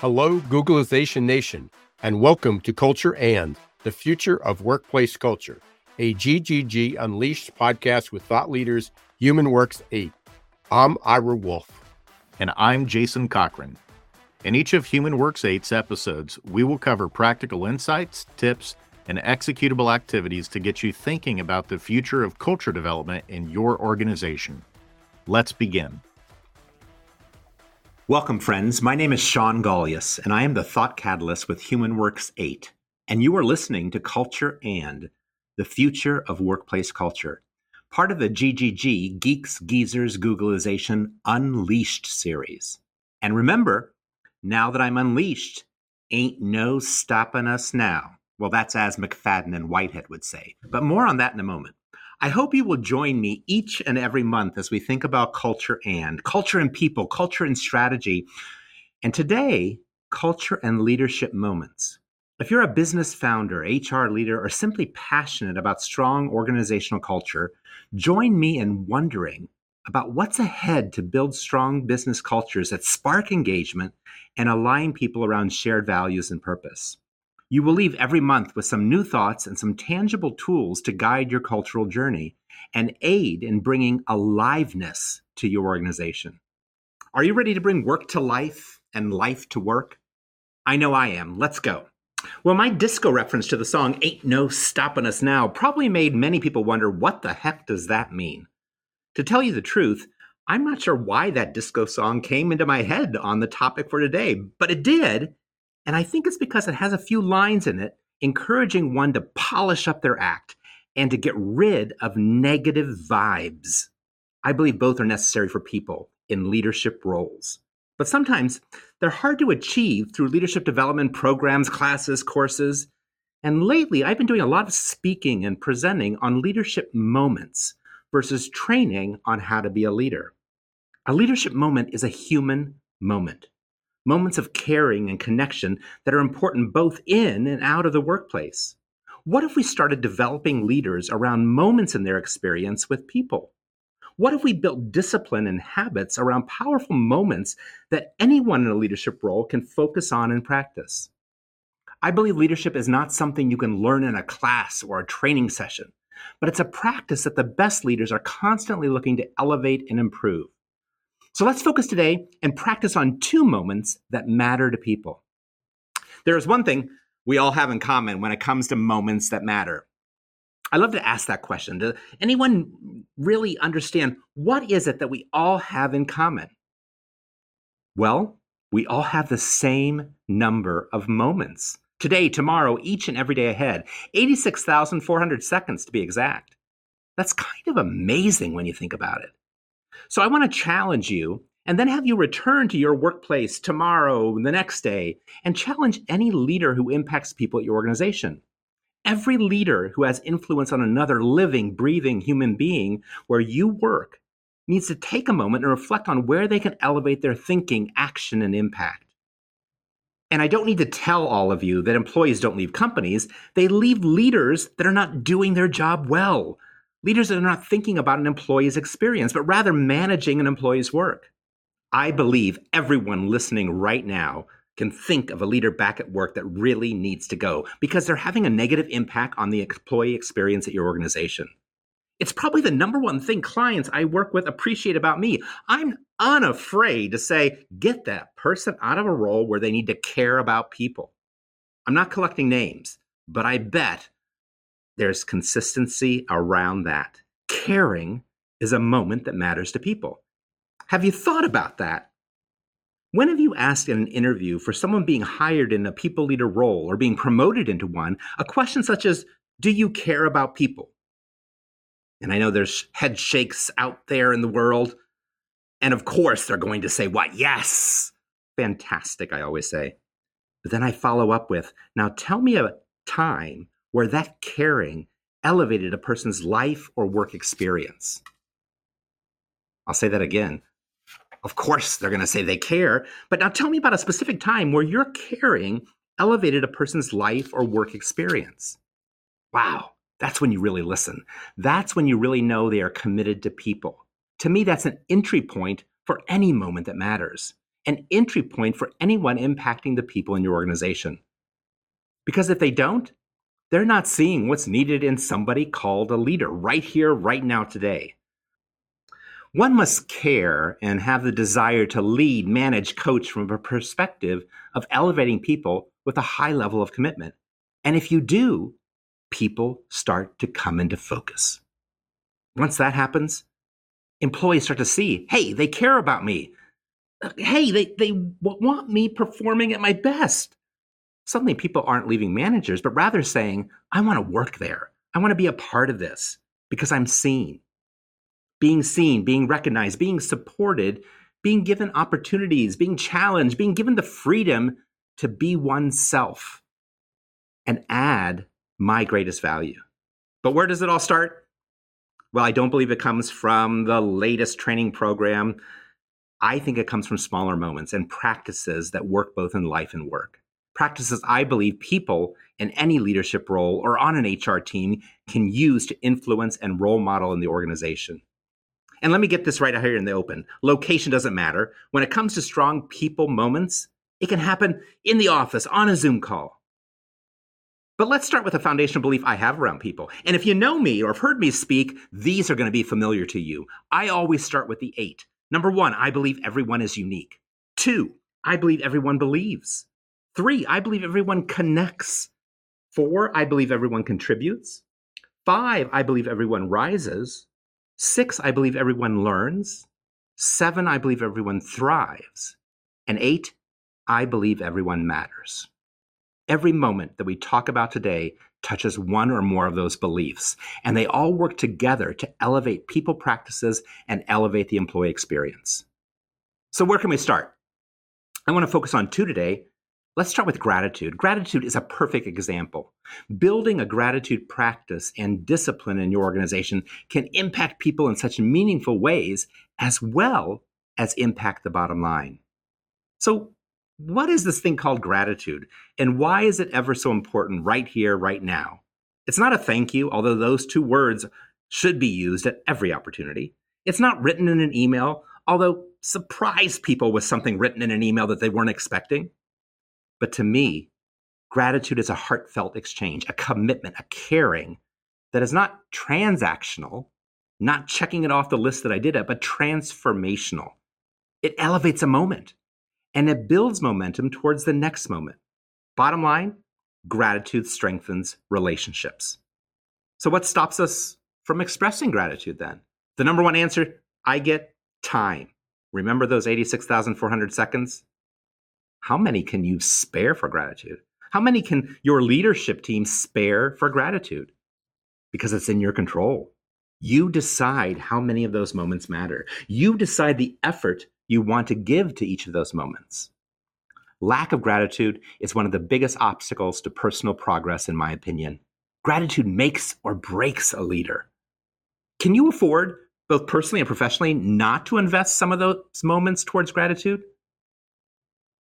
Hello, Googlization Nation, and welcome to Culture and the Future of Workplace Culture, a GGG Unleashed podcast with thought leaders, HumanWorks 8. I'm Ira Wolfe. And I'm Jason Cochran. In each of HumanWorks 8's episodes, we will cover practical insights, tips, and executable activities to get you thinking about the future of culture development in your organization. Let's begin. Welcome, friends. My name is Shawn Gulyas, and I am the Thought Catalyst with HumanWorks 8. And you are listening to Culture and the Future of Workplace Culture, part of the GGG Geeks, Geezers, Googlization Unleashed series. And remember, now that I'm unleashed, ain't no stopping us now. Well, that's as McFadden and Whitehead would say. But more on that in a moment. I hope you will join me each and every month as we think about culture and culture and people, culture and strategy. And today, culture and leadership moments. If you're a business founder, HR leader, or simply passionate about strong organizational culture, join me in wondering about what's ahead to build strong business cultures that spark engagement and align people around shared values and purpose. You will leave every month with some new thoughts and some tangible tools to guide your cultural journey and aid in bringing aliveness to your organization. Are you ready to bring work to life and life to work? I know I am. Let's go. Well, my disco reference to the song Ain't No Stopping Us Now probably made many people wonder what the heck does that mean? To tell you the truth, I'm not sure why that disco song came into my head on the topic for today, but it did, and I think it's because it has a few lines in it encouraging one to polish up their act and to get rid of negative vibes. I believe both are necessary for people in leadership roles. But sometimes they're hard to achieve through leadership development programs, classes, courses. And lately, I've been doing a lot of speaking and presenting on leadership moments versus training on how to be a leader. A leadership moment is a human moment moments of caring and connection that are important both in and out of the workplace. What if we started developing leaders around moments in their experience with people? What if we built discipline and habits around powerful moments that anyone in a leadership role can focus on and practice? I believe leadership is not something you can learn in a class or a training session, but it's a practice that the best leaders are constantly looking to elevate and improve. So let's focus today and practice on two moments that matter to people. There is one thing we all have in common when it comes to moments that matter. I love to ask that question. Does anyone really understand what is it that we all have in common? Well, we all have the same number of moments. Today, tomorrow, each and every day ahead. 86,400 seconds to be exact. That's kind of amazing when you think about it. So I want to challenge you and then have you return to your workplace tomorrow, the next day, and challenge any leader who impacts people at your organization. Every leader who has influence on another living, breathing human being where you work needs to take a moment and reflect on where they can elevate their thinking, action, and impact. And I don't need to tell all of you that employees don't leave companies, they leave leaders that are not doing their job well, Leaders are not thinking about an employee's experience, but rather managing an employee's work. I believe everyone listening right now can think of a leader back at work that really needs to go because they're having a negative impact on the employee experience at your organization. It's probably the number one thing clients I work with appreciate about me. I'm unafraid to say, get that person out of a role where they need to care about people. I'm not collecting names, but I bet there's consistency around that. Caring is a moment that matters to people. Have you thought about that? When have you asked in an interview for someone being hired in a people leader role or being promoted into one a question such as, Do you care about people? And I know there's head shakes out there in the world. And of course, they're going to say, What? Yes. Fantastic, I always say. But then I follow up with, Now tell me a time where that caring elevated a person's life or work experience. I'll say that again. Of course, they're going to say they care, but now tell me about a specific time where your caring elevated a person's life or work experience. Wow, that's when you really listen. That's when you really know they are committed to people. To me, that's an entry point for any moment that matters. an entry point for anyone impacting the people in your organization. Because if they don't, they're not seeing what's needed in somebody called a leader right here, right now, today. One must care and have the desire to lead, manage, coach from a perspective of elevating people with a high level of commitment. And if you do, people start to come into focus. Once that happens, employees start to see hey, they care about me. Uh, hey, they, they want me performing at my best. Suddenly, people aren't leaving managers, but rather saying, I want to work there. I want to be a part of this because I'm seen. Being seen, being recognized, being supported, being given opportunities, being challenged, being given the freedom to be oneself and add my greatest value. But where does it all start? Well, I don't believe it comes from the latest training program. I think it comes from smaller moments and practices that work both in life and work. Practices I believe people in any leadership role or on an HR team can use to influence and role model in the organization. And let me get this right out here in the open. Location doesn't matter. When it comes to strong people moments, it can happen in the office, on a Zoom call. But let's start with a foundational belief I have around people. And if you know me or have heard me speak, these are going to be familiar to you. I always start with the eight. Number one, I believe everyone is unique. Two, I believe everyone believes. Three, I believe everyone connects. Four, I believe everyone contributes. Five, I believe everyone rises. Six, I believe everyone learns. Seven, I believe everyone thrives. And eight, I believe everyone matters. Every moment that we talk about today touches one or more of those beliefs, and they all work together to elevate people practices and elevate the employee experience. So, where can we start? I want to focus on two today. Let's start with gratitude. Gratitude is a perfect example. Building a gratitude practice and discipline in your organization can impact people in such meaningful ways as well as impact the bottom line. So, what is this thing called gratitude? And why is it ever so important right here, right now? It's not a thank you, although those two words should be used at every opportunity. It's not written in an email, although surprise people with something written in an email that they weren't expecting. But to me, gratitude is a heartfelt exchange, a commitment, a caring that is not transactional, not checking it off the list that I did it, but transformational. It elevates a moment and it builds momentum towards the next moment. Bottom line gratitude strengthens relationships. So, what stops us from expressing gratitude then? The number one answer I get time. Remember those 86,400 seconds? How many can you spare for gratitude? How many can your leadership team spare for gratitude? Because it's in your control. You decide how many of those moments matter. You decide the effort you want to give to each of those moments. Lack of gratitude is one of the biggest obstacles to personal progress, in my opinion. Gratitude makes or breaks a leader. Can you afford, both personally and professionally, not to invest some of those moments towards gratitude?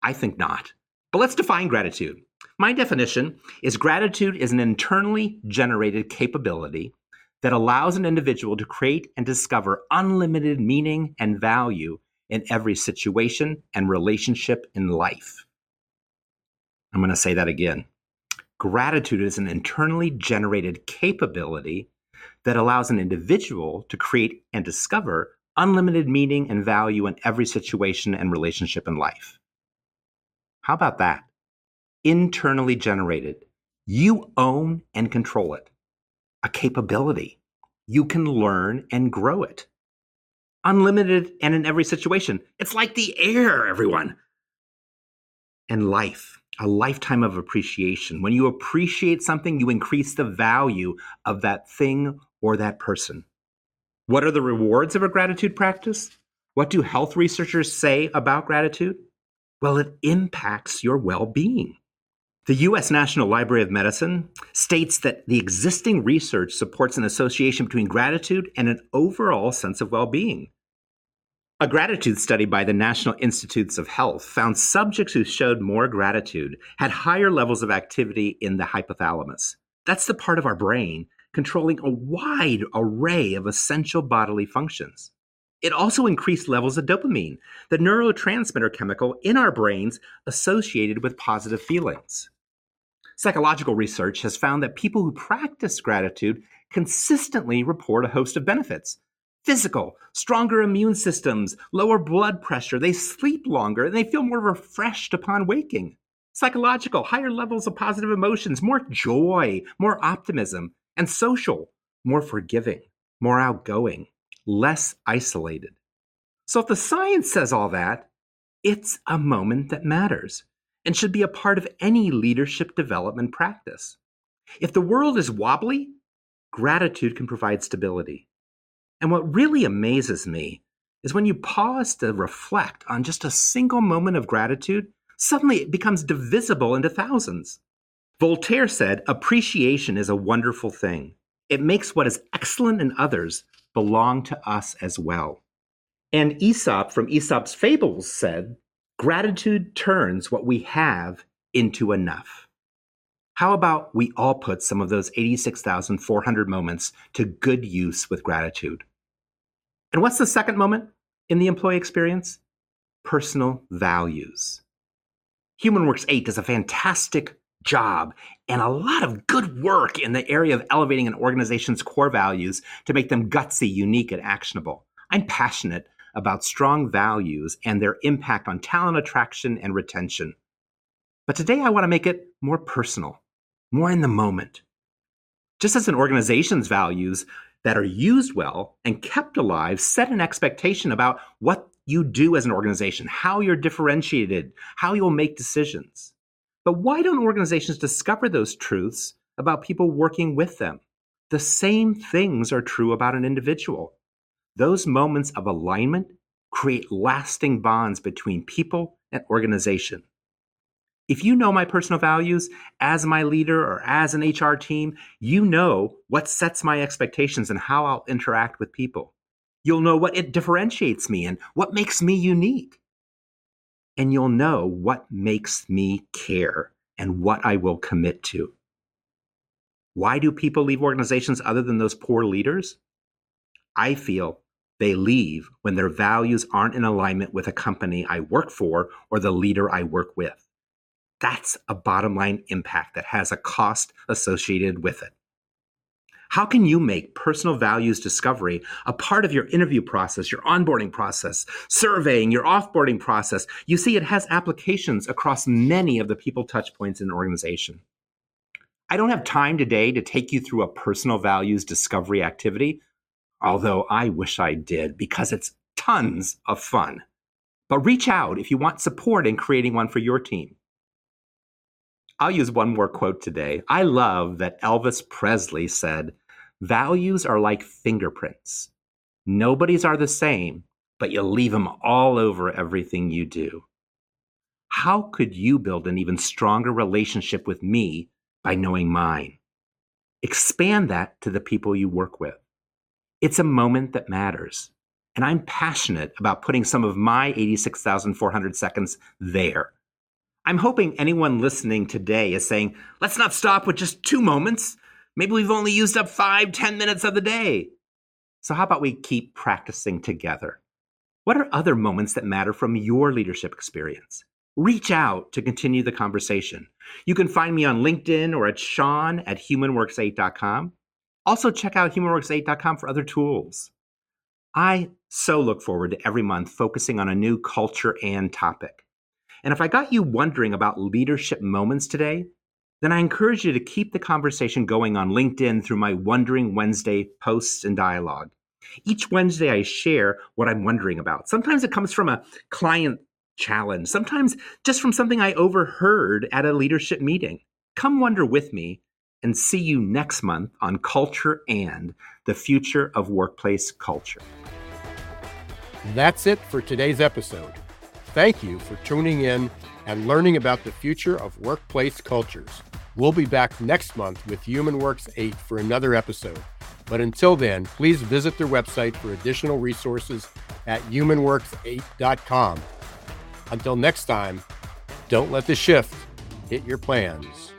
I think not. But let's define gratitude. My definition is gratitude is an internally generated capability that allows an individual to create and discover unlimited meaning and value in every situation and relationship in life. I'm going to say that again. Gratitude is an internally generated capability that allows an individual to create and discover unlimited meaning and value in every situation and relationship in life. How about that? Internally generated. You own and control it. A capability. You can learn and grow it unlimited and in every situation. It's like the air, everyone. And life, a lifetime of appreciation. When you appreciate something, you increase the value of that thing or that person. What are the rewards of a gratitude practice? What do health researchers say about gratitude? Well, it impacts your well being. The U.S. National Library of Medicine states that the existing research supports an association between gratitude and an overall sense of well being. A gratitude study by the National Institutes of Health found subjects who showed more gratitude had higher levels of activity in the hypothalamus. That's the part of our brain controlling a wide array of essential bodily functions. It also increased levels of dopamine, the neurotransmitter chemical in our brains associated with positive feelings. Psychological research has found that people who practice gratitude consistently report a host of benefits physical, stronger immune systems, lower blood pressure, they sleep longer, and they feel more refreshed upon waking. Psychological, higher levels of positive emotions, more joy, more optimism, and social, more forgiving, more outgoing, less isolated. So if the science says all that, it's a moment that matters and should be a part of any leadership development practice. If the world is wobbly, gratitude can provide stability. And what really amazes me is when you pause to reflect on just a single moment of gratitude, suddenly it becomes divisible into thousands. Voltaire said, Appreciation is a wonderful thing. It makes what is excellent in others belong to us as well. And Aesop from Aesop's Fables said, Gratitude turns what we have into enough. How about we all put some of those 86,400 moments to good use with gratitude? And what's the second moment in the employee experience? Personal values. HumanWorks 8 does a fantastic job and a lot of good work in the area of elevating an organization's core values to make them gutsy, unique, and actionable. I'm passionate about strong values and their impact on talent attraction and retention. But today I want to make it more personal, more in the moment. Just as an organization's values that are used well and kept alive set an expectation about what you do as an organization, how you're differentiated, how you'll make decisions. But why don't organizations discover those truths about people working with them? The same things are true about an individual. Those moments of alignment create lasting bonds between people and organization. If you know my personal values as my leader or as an HR team, you know what sets my expectations and how I'll interact with people. You'll know what it differentiates me and what makes me unique and you'll know what makes me care and what I will commit to. Why do people leave organizations other than those poor leaders? I feel they leave when their values aren't in alignment with a company I work for or the leader I work with. That's a bottom line impact that has a cost associated with it. How can you make personal values discovery a part of your interview process, your onboarding process, surveying, your offboarding process? You see, it has applications across many of the people touch points in an organization. I don't have time today to take you through a personal values discovery activity, although I wish I did because it's tons of fun. But reach out if you want support in creating one for your team. I'll use one more quote today. I love that Elvis Presley said, Values are like fingerprints. Nobody's are the same, but you leave them all over everything you do. How could you build an even stronger relationship with me by knowing mine? Expand that to the people you work with. It's a moment that matters. And I'm passionate about putting some of my 86,400 seconds there. I'm hoping anyone listening today is saying, let's not stop with just two moments. Maybe we've only used up five, ten minutes of the day. So, how about we keep practicing together? What are other moments that matter from your leadership experience? Reach out to continue the conversation. You can find me on LinkedIn or at Shawn at humanworks8.com. Also, check out humanworks8.com for other tools. I so look forward to every month focusing on a new culture and topic. And if I got you wondering about leadership moments today, then I encourage you to keep the conversation going on LinkedIn through my Wondering Wednesday posts and dialogue. Each Wednesday, I share what I'm wondering about. Sometimes it comes from a client challenge, sometimes just from something I overheard at a leadership meeting. Come wonder with me and see you next month on Culture and the Future of Workplace Culture. That's it for today's episode. Thank you for tuning in and learning about the future of workplace cultures. We'll be back next month with HumanWorks 8 for another episode. But until then, please visit their website for additional resources at humanworks8.com. Until next time, don't let the shift hit your plans.